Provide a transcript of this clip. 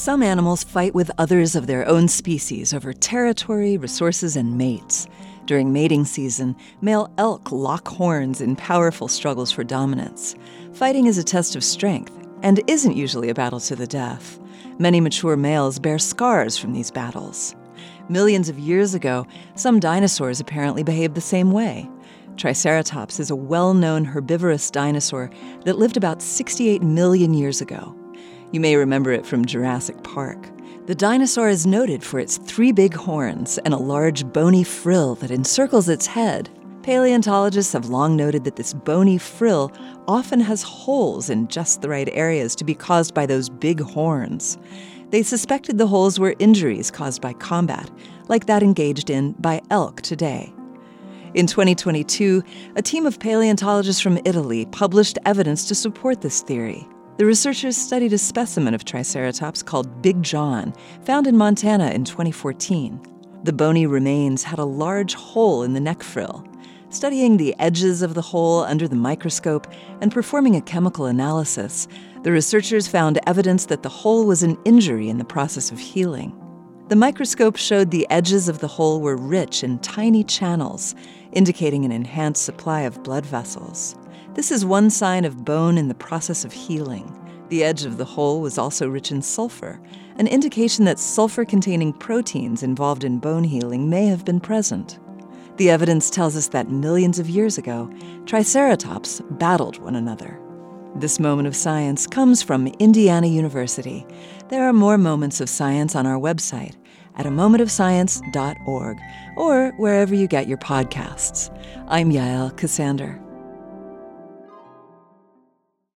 Some animals fight with others of their own species over territory, resources, and mates. During mating season, male elk lock horns in powerful struggles for dominance. Fighting is a test of strength and isn't usually a battle to the death. Many mature males bear scars from these battles. Millions of years ago, some dinosaurs apparently behaved the same way. Triceratops is a well known herbivorous dinosaur that lived about 68 million years ago. You may remember it from Jurassic Park. The dinosaur is noted for its three big horns and a large bony frill that encircles its head. Paleontologists have long noted that this bony frill often has holes in just the right areas to be caused by those big horns. They suspected the holes were injuries caused by combat, like that engaged in by elk today. In 2022, a team of paleontologists from Italy published evidence to support this theory. The researchers studied a specimen of Triceratops called Big John, found in Montana in 2014. The bony remains had a large hole in the neck frill. Studying the edges of the hole under the microscope and performing a chemical analysis, the researchers found evidence that the hole was an injury in the process of healing. The microscope showed the edges of the hole were rich in tiny channels, indicating an enhanced supply of blood vessels. This is one sign of bone in the process of healing. The edge of the hole was also rich in sulfur, an indication that sulfur containing proteins involved in bone healing may have been present. The evidence tells us that millions of years ago, Triceratops battled one another. This moment of science comes from Indiana University. There are more moments of science on our website at a momentofscience.org or wherever you get your podcasts. I'm Yael Ksander.